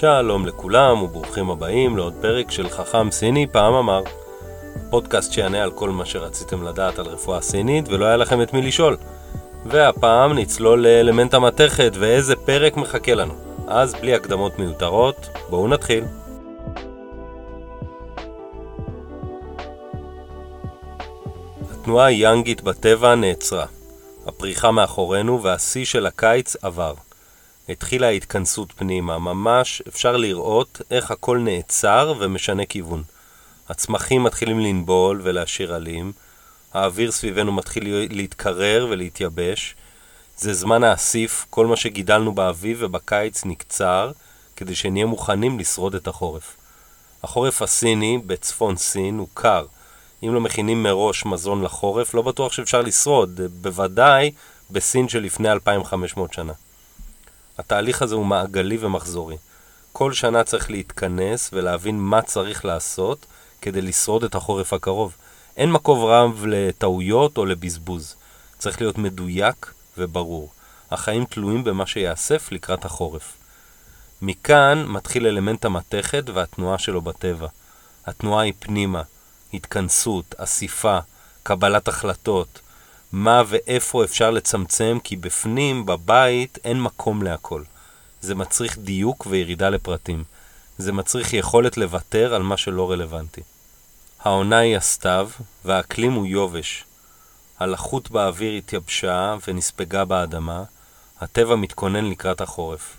שלום לכולם וברוכים הבאים לעוד פרק של חכם סיני פעם אמר. פודקאסט שיענה על כל מה שרציתם לדעת על רפואה סינית ולא היה לכם את מי לשאול. והפעם נצלול לאלמנט המתכת ואיזה פרק מחכה לנו. אז בלי הקדמות מיותרות, בואו נתחיל. התנועה היאנגית בטבע נעצרה. הפריחה מאחורינו והשיא של הקיץ עבר. התחילה ההתכנסות פנימה, ממש אפשר לראות איך הכל נעצר ומשנה כיוון. הצמחים מתחילים לנבול ולהשאיר עלים, האוויר סביבנו מתחיל להתקרר ולהתייבש. זה זמן האסיף, כל מה שגידלנו באביב ובקיץ נקצר, כדי שנהיה מוכנים לשרוד את החורף. החורף הסיני בצפון סין הוא קר. אם לא מכינים מראש מזון לחורף, לא בטוח שאפשר לשרוד, בוודאי בסין שלפני 2500 שנה. התהליך הזה הוא מעגלי ומחזורי. כל שנה צריך להתכנס ולהבין מה צריך לעשות כדי לשרוד את החורף הקרוב. אין מקום רב לטעויות או לבזבוז. צריך להיות מדויק וברור. החיים תלויים במה שיאסף לקראת החורף. מכאן מתחיל אלמנט המתכת והתנועה שלו בטבע. התנועה היא פנימה, התכנסות, אסיפה, קבלת החלטות, מה ואיפה אפשר לצמצם, כי בפנים, בבית, אין מקום להכל. זה מצריך דיוק וירידה לפרטים. זה מצריך יכולת לוותר על מה שלא רלוונטי. העונה היא הסתיו, והאקלים הוא יובש. הלחות באוויר התייבשה ונספגה באדמה, הטבע מתכונן לקראת החורף.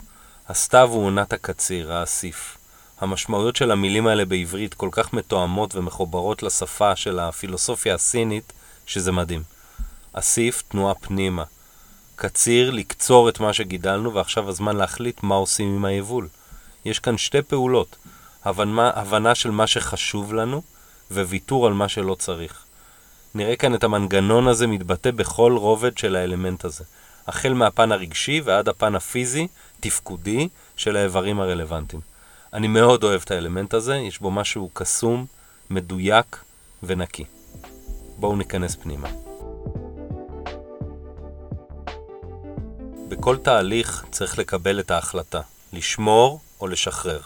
הסתיו הוא עונת הקציר, האסיף. המשמעויות של המילים האלה בעברית כל כך מתואמות ומחוברות לשפה של הפילוסופיה הסינית, שזה מדהים. אסיף, תנועה פנימה. קציר, לקצור את מה שגידלנו, ועכשיו הזמן להחליט מה עושים עם היבול. יש כאן שתי פעולות, הבנה, הבנה של מה שחשוב לנו, וויתור על מה שלא צריך. נראה כאן את המנגנון הזה מתבטא בכל רובד של האלמנט הזה, החל מהפן הרגשי ועד הפן הפיזי, תפקודי, של האיברים הרלוונטיים. אני מאוד אוהב את האלמנט הזה, יש בו משהו קסום, מדויק ונקי. בואו ניכנס פנימה. בכל תהליך צריך לקבל את ההחלטה, לשמור או לשחרר,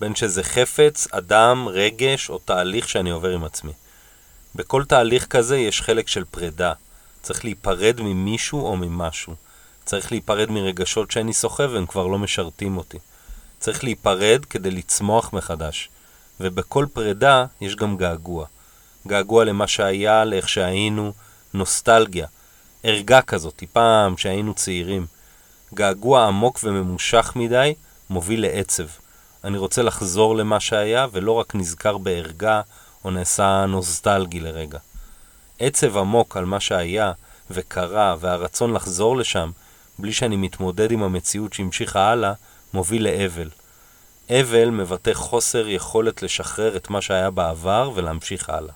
בין שזה חפץ, אדם, רגש או תהליך שאני עובר עם עצמי. בכל תהליך כזה יש חלק של פרידה, צריך להיפרד ממישהו או ממשהו. צריך להיפרד מרגשות שאני סוחב והם כבר לא משרתים אותי. צריך להיפרד כדי לצמוח מחדש. ובכל פרידה יש גם געגוע. געגוע למה שהיה, לאיך שהיינו, נוסטלגיה. ערגה כזאת, פעם שהיינו צעירים. געגוע עמוק וממושך מדי מוביל לעצב. אני רוצה לחזור למה שהיה, ולא רק נזכר בערגה או נעשה נוסטלגי לרגע. עצב עמוק על מה שהיה וקרה, והרצון לחזור לשם, בלי שאני מתמודד עם המציאות שהמשיכה הלאה, מוביל לאבל. אבל מבטא חוסר יכולת לשחרר את מה שהיה בעבר ולהמשיך הלאה.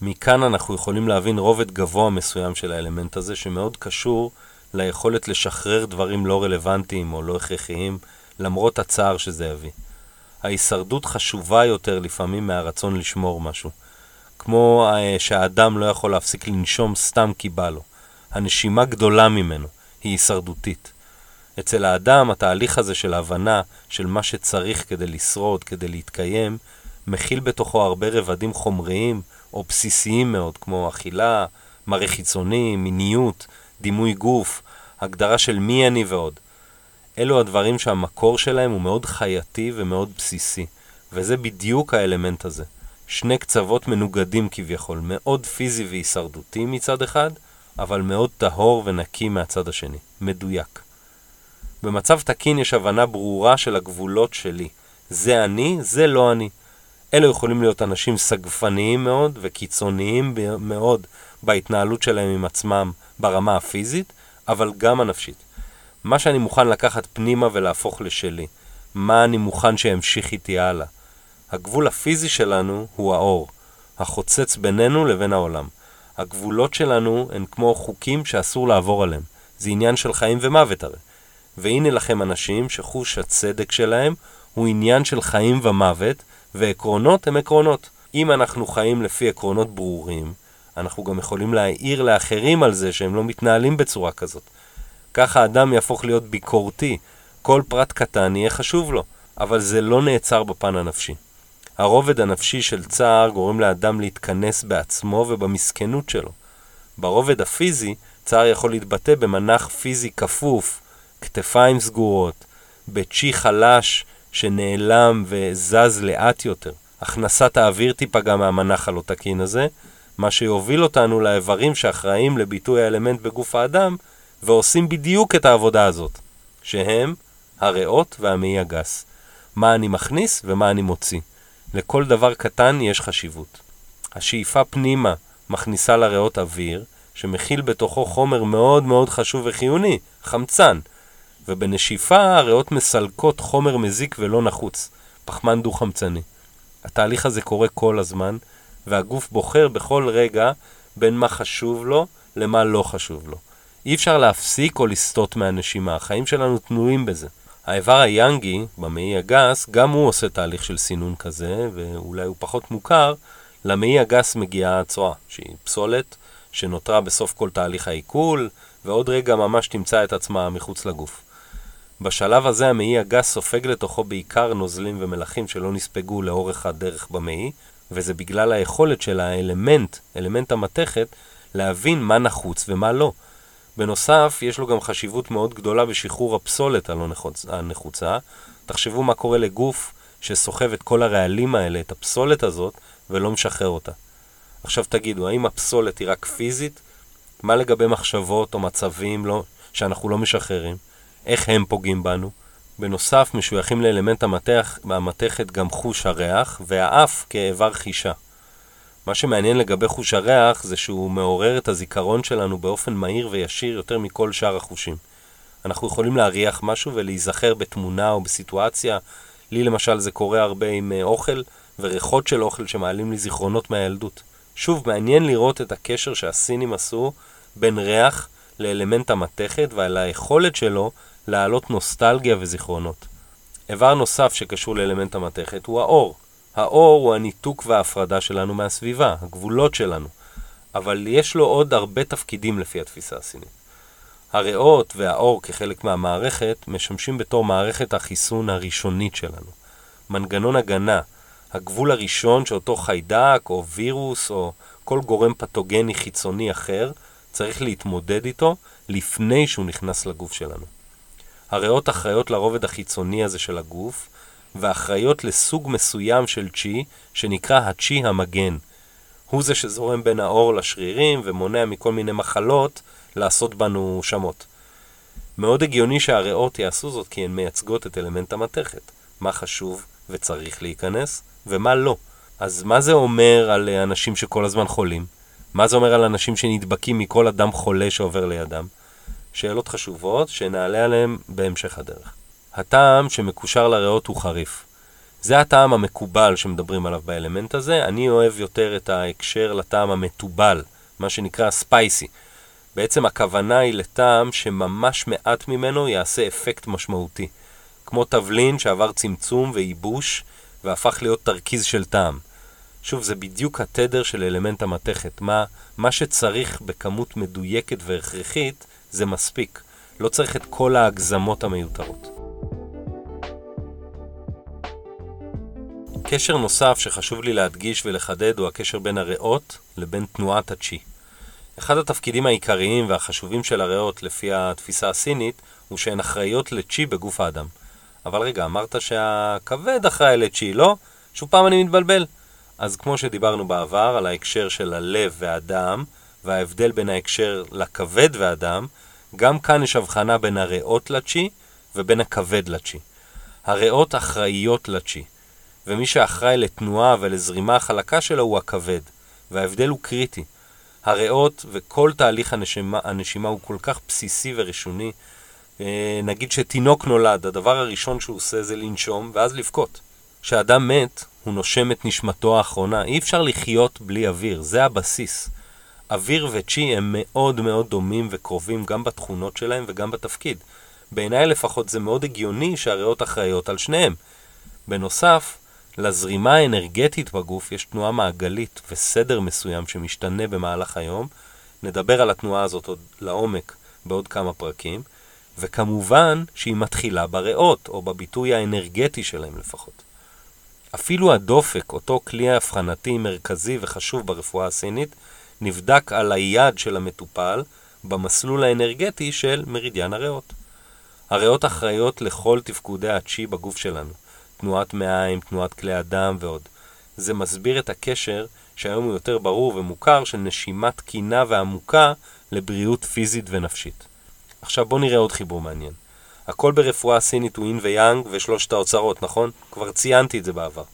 מכאן אנחנו יכולים להבין רובד גבוה מסוים של האלמנט הזה, שמאוד קשור ליכולת לשחרר דברים לא רלוונטיים או לא הכרחיים, למרות הצער שזה יביא. ההישרדות חשובה יותר לפעמים מהרצון לשמור משהו. כמו אה, שהאדם לא יכול להפסיק לנשום סתם כי בא לו. הנשימה גדולה ממנו, היא הישרדותית. אצל האדם התהליך הזה של הבנה של מה שצריך כדי לשרוד, כדי להתקיים, מכיל בתוכו הרבה רבדים חומריים או בסיסיים מאוד, כמו אכילה, מראה חיצוני, מיניות, דימוי גוף, הגדרה של מי אני ועוד. אלו הדברים שהמקור שלהם הוא מאוד חייתי ומאוד בסיסי, וזה בדיוק האלמנט הזה. שני קצוות מנוגדים כביכול, מאוד פיזי והישרדותי מצד אחד, אבל מאוד טהור ונקי מהצד השני, מדויק. במצב תקין יש הבנה ברורה של הגבולות שלי. זה אני, זה לא אני. אלו יכולים להיות אנשים סגפניים מאוד וקיצוניים מאוד בהתנהלות שלהם עם עצמם ברמה הפיזית, אבל גם הנפשית. מה שאני מוכן לקחת פנימה ולהפוך לשלי. מה אני מוכן שימשיך איתי הלאה. הגבול הפיזי שלנו הוא האור, החוצץ בינינו לבין העולם. הגבולות שלנו הן כמו חוקים שאסור לעבור עליהם. זה עניין של חיים ומוות הרי. והנה לכם אנשים שחוש הצדק שלהם הוא עניין של חיים ומוות, ועקרונות הם עקרונות. אם אנחנו חיים לפי עקרונות ברורים, אנחנו גם יכולים להעיר לאחרים על זה שהם לא מתנהלים בצורה כזאת. ככה האדם יהפוך להיות ביקורתי, כל פרט קטן יהיה חשוב לו. אבל זה לא נעצר בפן הנפשי. הרובד הנפשי של צער גורם לאדם להתכנס בעצמו ובמסכנות שלו. ברובד הפיזי, צער יכול להתבטא במנח פיזי כפוף, כתפיים סגורות, בצ'י חלש שנעלם וזז לאט יותר. הכנסת האוויר תיפגע מהמנח הלא תקין הזה, מה שיוביל אותנו לאיברים שאחראים לביטוי האלמנט בגוף האדם, ועושים בדיוק את העבודה הזאת, שהם הריאות והמעי הגס. מה אני מכניס ומה אני מוציא. לכל דבר קטן יש חשיבות. השאיפה פנימה מכניסה לריאות אוויר, שמכיל בתוכו חומר מאוד מאוד חשוב וחיוני, חמצן, ובנשיפה הריאות מסלקות חומר מזיק ולא נחוץ, פחמן דו-חמצני. התהליך הזה קורה כל הזמן, והגוף בוחר בכל רגע בין מה חשוב לו למה לא חשוב לו. אי אפשר להפסיק או לסטות מהנשימה, החיים שלנו תנועים בזה. האיבר היאנגי, במעי הגס, גם הוא עושה תהליך של סינון כזה, ואולי הוא פחות מוכר, למעי הגס מגיעה הצואה, שהיא פסולת שנותרה בסוף כל תהליך העיכול, ועוד רגע ממש תמצא את עצמה מחוץ לגוף. בשלב הזה המעי הגס סופג לתוכו בעיקר נוזלים ומלחים שלא נספגו לאורך הדרך במעי, וזה בגלל היכולת של האלמנט, אלמנט המתכת, להבין מה נחוץ ומה לא. בנוסף, יש לו גם חשיבות מאוד גדולה בשחרור הפסולת הלא הנחוצה. תחשבו מה קורה לגוף שסוחב את כל הרעלים האלה, את הפסולת הזאת, ולא משחרר אותה. עכשיו תגידו, האם הפסולת היא רק פיזית? מה לגבי מחשבות או מצבים לא, שאנחנו לא משחררים? איך הם פוגעים בנו? בנוסף, משויכים לאלמנט המתח, המתכת גם חוש הריח, והאף כאיבר חישה. מה שמעניין לגבי חוש הריח זה שהוא מעורר את הזיכרון שלנו באופן מהיר וישיר יותר מכל שאר החושים. אנחנו יכולים להריח משהו ולהיזכר בתמונה או בסיטואציה. לי למשל זה קורה הרבה עם אה, אוכל וריחות של אוכל שמעלים לי זיכרונות מהילדות. שוב, מעניין לראות את הקשר שהסינים עשו בין ריח לאלמנט המתכת ועל היכולת שלו להעלות נוסטלגיה וזיכרונות. איבר נוסף שקשור לאלמנט המתכת הוא האור. האור הוא הניתוק וההפרדה שלנו מהסביבה, הגבולות שלנו, אבל יש לו עוד הרבה תפקידים לפי התפיסה הסינית. הריאות והאור כחלק מהמערכת משמשים בתור מערכת החיסון הראשונית שלנו. מנגנון הגנה, הגבול הראשון שאותו חיידק או וירוס או כל גורם פתוגני חיצוני אחר צריך להתמודד איתו לפני שהוא נכנס לגוף שלנו. הריאות אחראיות לרובד החיצוני הזה של הגוף, ואחראיות לסוג מסוים של צ'י, שנקרא הצ'י המגן. הוא זה שזורם בין האור לשרירים ומונע מכל מיני מחלות לעשות בנו שמות. מאוד הגיוני שהריאות יעשו זאת כי הן מייצגות את אלמנט המתכת. מה חשוב וצריך להיכנס, ומה לא. אז מה זה אומר על אנשים שכל הזמן חולים? מה זה אומר על אנשים שנדבקים מכל אדם חולה שעובר לידם? שאלות חשובות שנעלה עליהן בהמשך הדרך. הטעם שמקושר לריאות הוא חריף. זה הטעם המקובל שמדברים עליו באלמנט הזה. אני אוהב יותר את ההקשר לטעם המתובל, מה שנקרא ספייסי. בעצם הכוונה היא לטעם שממש מעט ממנו יעשה אפקט משמעותי. כמו תבלין שעבר צמצום וייבוש והפך להיות תרכיז של טעם. שוב, זה בדיוק התדר של אלמנט המתכת. מה, מה שצריך בכמות מדויקת והכרחית זה מספיק. לא צריך את כל ההגזמות המיותרות. קשר נוסף שחשוב לי להדגיש ולחדד הוא הקשר בין הריאות לבין תנועת הצ'י. אחד התפקידים העיקריים והחשובים של הריאות לפי התפיסה הסינית הוא שהן אחראיות לצ'י בגוף האדם. אבל רגע, אמרת שהכבד אחראי לצ'י, לא? שוב פעם אני מתבלבל. אז כמו שדיברנו בעבר על ההקשר של הלב והדם, וההבדל בין ההקשר לכבד והדם, גם כאן יש הבחנה בין הריאות לצ'י ובין הכבד לצ'י. הריאות אחראיות לצ'י, ומי שאחראי לתנועה ולזרימה החלקה שלו הוא הכבד, וההבדל הוא קריטי. הריאות וכל תהליך הנשימה, הנשימה הוא כל כך בסיסי וראשוני. אה, נגיד שתינוק נולד, הדבר הראשון שהוא עושה זה לנשום ואז לבכות. כשאדם מת, הוא נושם את נשמתו האחרונה. אי אפשר לחיות בלי אוויר, זה הבסיס. אוויר וצ'י הם מאוד מאוד דומים וקרובים גם בתכונות שלהם וגם בתפקיד. בעיניי לפחות זה מאוד הגיוני שהריאות אחראיות על שניהם. בנוסף, לזרימה האנרגטית בגוף יש תנועה מעגלית וסדר מסוים שמשתנה במהלך היום. נדבר על התנועה הזאת עוד לעומק בעוד כמה פרקים. וכמובן שהיא מתחילה בריאות, או בביטוי האנרגטי שלהם לפחות. אפילו הדופק, אותו כלי הבחנתי מרכזי וחשוב ברפואה הסינית, נבדק על היד של המטופל במסלול האנרגטי של מרידיאן הריאות. הריאות אחראיות לכל תפקודי הצ'י בגוף שלנו, תנועת מעיים, תנועת כלי הדם ועוד. זה מסביר את הקשר, שהיום הוא יותר ברור ומוכר, של נשימה תקינה ועמוקה לבריאות פיזית ונפשית. עכשיו בואו נראה עוד חיבור מעניין. הכל ברפואה הסינית הוא אין ויאנג ושלושת האוצרות, נכון? כבר ציינתי את זה בעבר.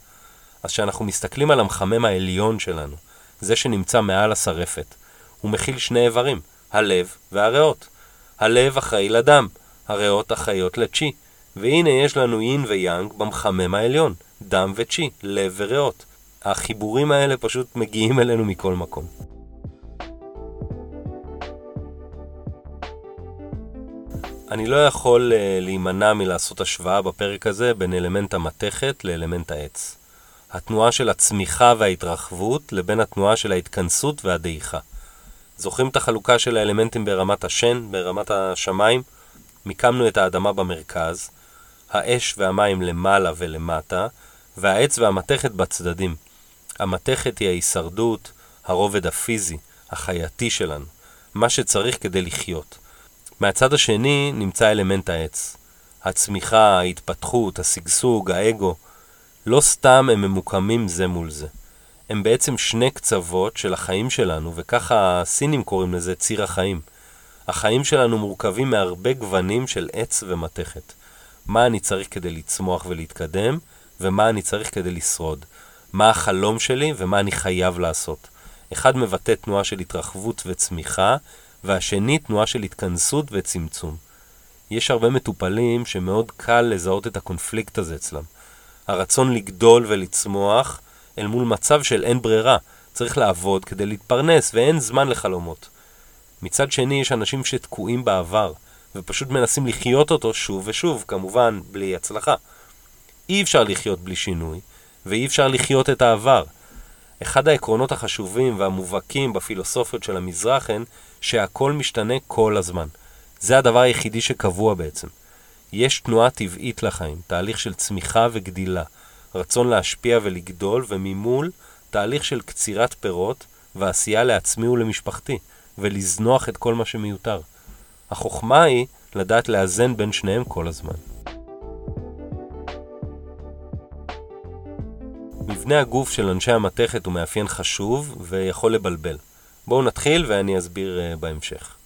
אז כשאנחנו מסתכלים על המחמם העליון שלנו, זה שנמצא מעל השרפת, הוא מכיל שני איברים, הלב והריאות. הלב אחראי לדם, הריאות אחראיות לצ'י, והנה יש לנו אין ויאנג במחמם העליון, דם וצ'י, לב וריאות. החיבורים האלה פשוט מגיעים אלינו מכל מקום. אני לא יכול uh, להימנע מלעשות השוואה בפרק הזה בין אלמנט המתכת לאלמנט העץ. התנועה של הצמיחה וההתרחבות לבין התנועה של ההתכנסות והדעיכה. זוכרים את החלוקה של האלמנטים ברמת השן, ברמת השמיים? מיקמנו את האדמה במרכז, האש והמים למעלה ולמטה, והעץ והמתכת בצדדים. המתכת היא ההישרדות, הרובד הפיזי, החייתי שלנו, מה שצריך כדי לחיות. מהצד השני נמצא אלמנט העץ. הצמיחה, ההתפתחות, השגשוג, האגו. לא סתם הם ממוקמים זה מול זה. הם בעצם שני קצוות של החיים שלנו, וככה הסינים קוראים לזה ציר החיים. החיים שלנו מורכבים מהרבה גוונים של עץ ומתכת. מה אני צריך כדי לצמוח ולהתקדם, ומה אני צריך כדי לשרוד. מה החלום שלי ומה אני חייב לעשות. אחד מבטא תנועה של התרחבות וצמיחה, והשני תנועה של התכנסות וצמצום. יש הרבה מטופלים שמאוד קל לזהות את הקונפליקט הזה אצלם. הרצון לגדול ולצמוח אל מול מצב של אין ברירה, צריך לעבוד כדי להתפרנס ואין זמן לחלומות. מצד שני יש אנשים שתקועים בעבר, ופשוט מנסים לחיות אותו שוב ושוב, כמובן בלי הצלחה. אי אפשר לחיות בלי שינוי, ואי אפשר לחיות את העבר. אחד העקרונות החשובים והמובהקים בפילוסופיות של המזרח הן שהכל משתנה כל הזמן. זה הדבר היחידי שקבוע בעצם. יש תנועה טבעית לחיים, תהליך של צמיחה וגדילה, רצון להשפיע ולגדול, וממול תהליך של קצירת פירות ועשייה לעצמי ולמשפחתי, ולזנוח את כל מה שמיותר. החוכמה היא לדעת לאזן בין שניהם כל הזמן. מבנה הגוף של אנשי המתכת הוא מאפיין חשוב ויכול לבלבל. בואו נתחיל ואני אסביר uh, בהמשך.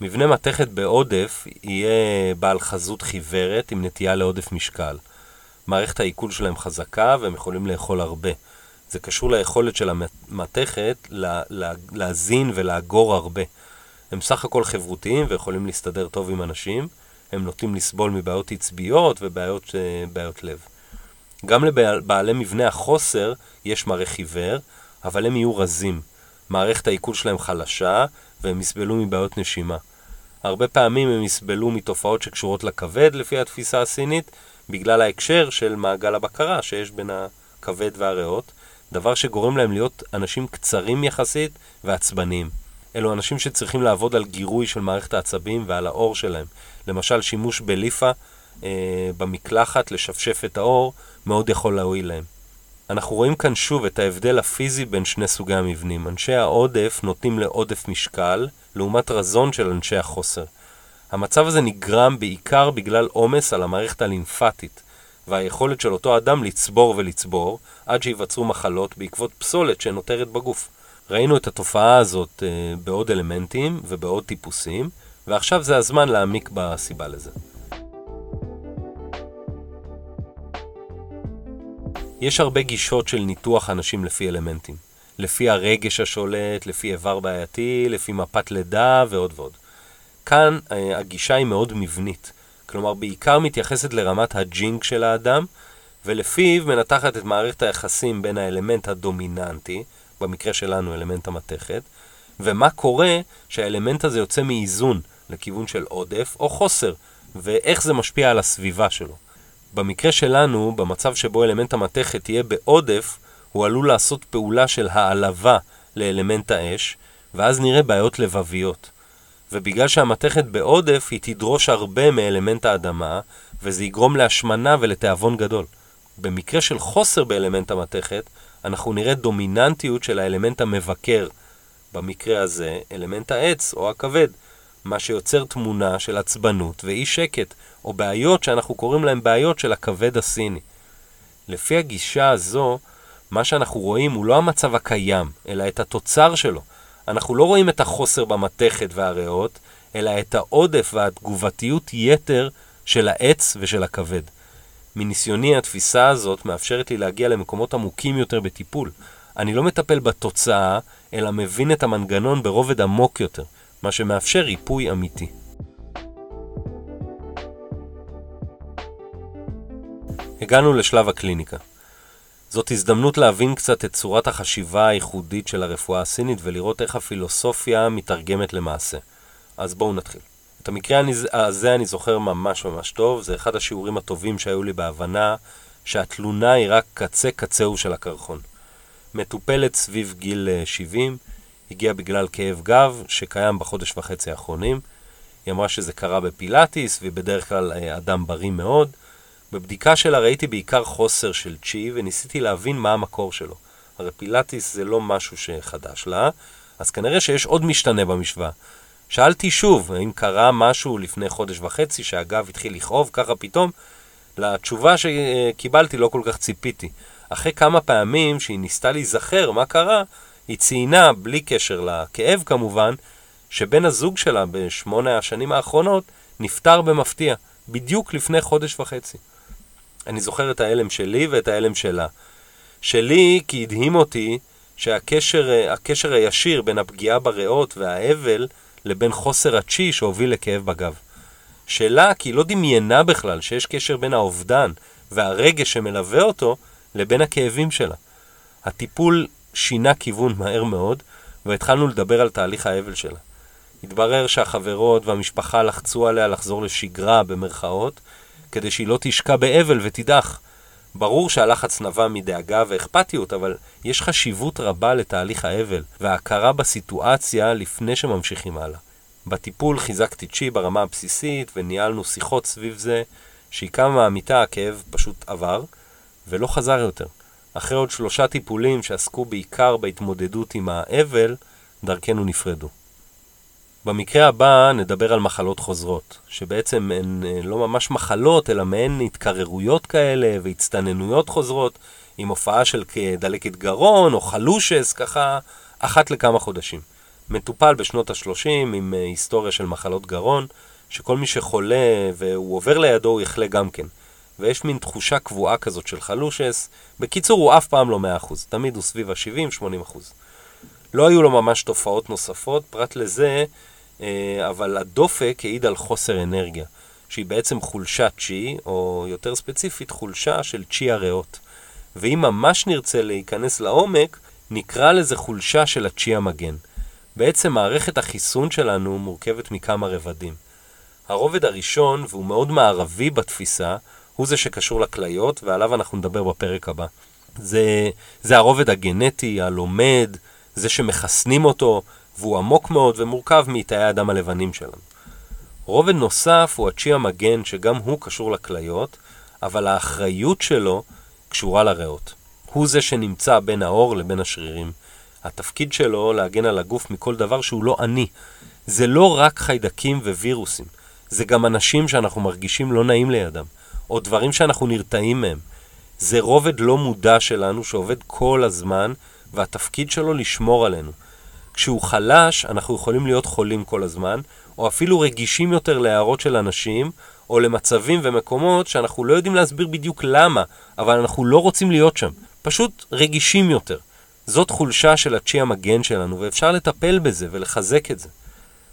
מבנה מתכת בעודף יהיה בעל חזות חיוורת עם נטייה לעודף משקל. מערכת העיכול שלהם חזקה והם יכולים לאכול הרבה. זה קשור ליכולת של המתכת לה, לה, להזין ולאגור הרבה. הם סך הכל חברותיים ויכולים להסתדר טוב עם אנשים. הם נוטים לסבול מבעיות עצביות ובעיות uh, לב. גם לבעלי מבנה החוסר יש מראה חיוור, אבל הם יהיו רזים. מערכת העיכול שלהם חלשה, והם יסבלו מבעיות נשימה. הרבה פעמים הם יסבלו מתופעות שקשורות לכבד, לפי התפיסה הסינית, בגלל ההקשר של מעגל הבקרה שיש בין הכבד והריאות, דבר שגורם להם להיות אנשים קצרים יחסית ועצבניים. אלו אנשים שצריכים לעבוד על גירוי של מערכת העצבים ועל האור שלהם. למשל, שימוש בליפה אה, במקלחת לשפשף את האור מאוד יכול להועיל להם. אנחנו רואים כאן שוב את ההבדל הפיזי בין שני סוגי המבנים. אנשי העודף נוטים לעודף משקל, לעומת רזון של אנשי החוסר. המצב הזה נגרם בעיקר בגלל עומס על המערכת הלימפטית, והיכולת של אותו אדם לצבור ולצבור, עד שייווצרו מחלות בעקבות פסולת שנותרת בגוף. ראינו את התופעה הזאת אה, בעוד אלמנטים ובעוד טיפוסים, ועכשיו זה הזמן להעמיק בסיבה לזה. יש הרבה גישות של ניתוח אנשים לפי אלמנטים. לפי הרגש השולט, לפי איבר בעייתי, לפי מפת לידה ועוד ועוד. כאן אה, הגישה היא מאוד מבנית. כלומר, בעיקר מתייחסת לרמת הג'ינק של האדם, ולפיו מנתחת את מערכת היחסים בין האלמנט הדומיננטי, במקרה שלנו אלמנט המתכת, ומה קורה שהאלמנט הזה יוצא מאיזון לכיוון של עודף או חוסר, ואיך זה משפיע על הסביבה שלו. במקרה שלנו, במצב שבו אלמנט המתכת יהיה בעודף, הוא עלול לעשות פעולה של העלבה לאלמנט האש, ואז נראה בעיות לבביות. ובגלל שהמתכת בעודף, היא תדרוש הרבה מאלמנט האדמה, וזה יגרום להשמנה ולתיאבון גדול. במקרה של חוסר באלמנט המתכת, אנחנו נראה דומיננטיות של האלמנט המבקר, במקרה הזה אלמנט העץ או הכבד, מה שיוצר תמונה של עצבנות ואי שקט, או בעיות שאנחנו קוראים להן בעיות של הכבד הסיני. לפי הגישה הזו, מה שאנחנו רואים הוא לא המצב הקיים, אלא את התוצר שלו. אנחנו לא רואים את החוסר במתכת והריאות, אלא את העודף והתגובתיות יתר של העץ ושל הכבד. מניסיוני התפיסה הזאת מאפשרת לי להגיע למקומות עמוקים יותר בטיפול. אני לא מטפל בתוצאה, אלא מבין את המנגנון ברובד עמוק יותר, מה שמאפשר ריפוי אמיתי. הגענו לשלב הקליניקה. זאת הזדמנות להבין קצת את צורת החשיבה הייחודית של הרפואה הסינית ולראות איך הפילוסופיה מתרגמת למעשה. אז בואו נתחיל. את המקרה הזה אני זוכר ממש ממש טוב, זה אחד השיעורים הטובים שהיו לי בהבנה שהתלונה היא רק קצה קצהו של הקרחון. מטופלת סביב גיל 70, אה, הגיעה בגלל כאב גב שקיים בחודש וחצי האחרונים. היא אמרה שזה קרה בפילאטיס, והיא בדרך כלל אה, אדם בריא מאוד. בבדיקה שלה ראיתי בעיקר חוסר של צ'י, וניסיתי להבין מה המקור שלו. הרי פילאטיס זה לא משהו שחדש לה, אז כנראה שיש עוד משתנה במשוואה. שאלתי שוב, האם קרה משהו לפני חודש וחצי שהגב התחיל לכאוב ככה פתאום? לתשובה שקיבלתי לא כל כך ציפיתי. אחרי כמה פעמים שהיא ניסתה להיזכר מה קרה, היא ציינה, בלי קשר לכאב כמובן, שבן הזוג שלה בשמונה השנים האחרונות נפטר במפתיע, בדיוק לפני חודש וחצי. אני זוכר את ההלם שלי ואת ההלם שלה. שלי כי הדהים אותי שהקשר הישיר בין הפגיעה בריאות והאבל לבין חוסר הצ'י שהוביל לכאב בגב. שלה כי היא לא דמיינה בכלל שיש קשר בין האובדן והרגש שמלווה אותו לבין הכאבים שלה. הטיפול שינה כיוון מהר מאוד, והתחלנו לדבר על תהליך האבל שלה. התברר שהחברות והמשפחה לחצו עליה לחזור לשגרה, במרכאות, כדי שהיא לא תשקע באבל ותידח. ברור שהלחץ נבע מדאגה ואכפתיות, אבל יש חשיבות רבה לתהליך האבל וההכרה בסיטואציה לפני שממשיכים הלאה. בטיפול חיזקתי צ'י ברמה הבסיסית וניהלנו שיחות סביב זה, שהיא קמה מהמיטה הכאב פשוט עבר, ולא חזר יותר. אחרי עוד שלושה טיפולים שעסקו בעיקר בהתמודדות עם האבל, דרכנו נפרדו. במקרה הבא נדבר על מחלות חוזרות, שבעצם הן אה, לא ממש מחלות, אלא מעין התקררויות כאלה והצטננויות חוזרות, עם הופעה של דלקת גרון או חלושס, ככה אחת לכמה חודשים. מטופל בשנות ה-30 עם אה, היסטוריה של מחלות גרון, שכל מי שחולה והוא עובר לידו הוא יחלה גם כן. ויש מין תחושה קבועה כזאת של חלושס. בקיצור, הוא אף פעם לא 100%, תמיד הוא סביב ה-70-80%. לא היו לו ממש תופעות נוספות, פרט לזה, אה, אבל הדופק העיד על חוסר אנרגיה, שהיא בעצם חולשת צ'י, או יותר ספציפית, חולשה של צ'י הריאות. ואם ממש נרצה להיכנס לעומק, נקרא לזה חולשה של הצ'י המגן. בעצם מערכת החיסון שלנו מורכבת מכמה רבדים. הרובד הראשון, והוא מאוד מערבי בתפיסה, הוא זה שקשור לכליות, ועליו אנחנו נדבר בפרק הבא. זה, זה הרובד הגנטי, הלומד, זה שמחסנים אותו, והוא עמוק מאוד ומורכב מתאי הדם הלבנים שלנו. רובד נוסף הוא הצ'י המגן, שגם הוא קשור לכליות, אבל האחריות שלו קשורה לריאות. הוא זה שנמצא בין האור לבין השרירים. התפקיד שלו להגן על הגוף מכל דבר שהוא לא אני. זה לא רק חיידקים ווירוסים, זה גם אנשים שאנחנו מרגישים לא נעים לידם. או דברים שאנחנו נרתעים מהם. זה רובד לא מודע שלנו שעובד כל הזמן, והתפקיד שלו לשמור עלינו. כשהוא חלש, אנחנו יכולים להיות חולים כל הזמן, או אפילו רגישים יותר להערות של אנשים, או למצבים ומקומות שאנחנו לא יודעים להסביר בדיוק למה, אבל אנחנו לא רוצים להיות שם. פשוט רגישים יותר. זאת חולשה של הצ'י המגן שלנו, ואפשר לטפל בזה ולחזק את זה.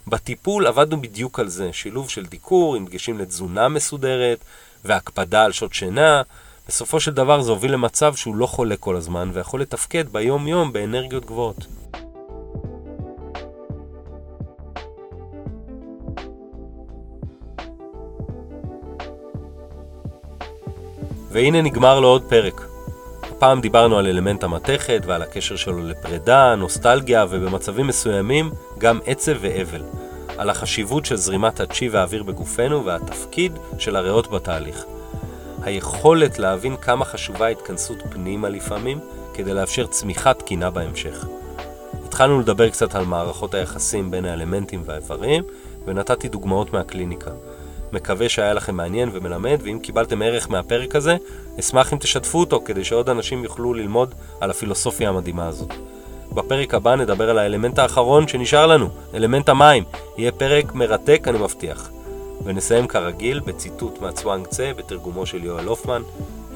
בטיפול עבדנו בדיוק על זה, שילוב של דיקור עם דגשים לתזונה מסודרת, והקפדה על שעות שינה, בסופו של דבר זה הוביל למצב שהוא לא חולה כל הזמן, ויכול לתפקד ביום-יום באנרגיות גבוהות. והנה נגמר לו עוד פרק. הפעם דיברנו על אלמנט המתכת ועל הקשר שלו לפרידה, נוסטלגיה ובמצבים מסוימים גם עצב ואבל. על החשיבות של זרימת הצ'י והאוויר בגופנו והתפקיד של הריאות בתהליך. היכולת להבין כמה חשובה התכנסות פנימה לפעמים, כדי לאפשר צמיחה תקינה בהמשך. התחלנו לדבר קצת על מערכות היחסים בין האלמנטים והאיברים, ונתתי דוגמאות מהקליניקה. מקווה שהיה לכם מעניין ומלמד, ואם קיבלתם ערך מהפרק הזה, אשמח אם תשתפו אותו כדי שעוד אנשים יוכלו ללמוד על הפילוסופיה המדהימה הזאת. בפרק הבא נדבר על האלמנט האחרון שנשאר לנו, אלמנט המים. יהיה פרק מרתק, אני מבטיח. ונסיים כרגיל בציטוט מהצואנג צה בתרגומו של יואל הופמן.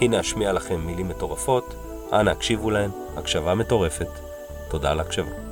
הנה אשמיע לכם מילים מטורפות, אנא הקשיבו להן, הקשבה מטורפת. תודה על הקשבה.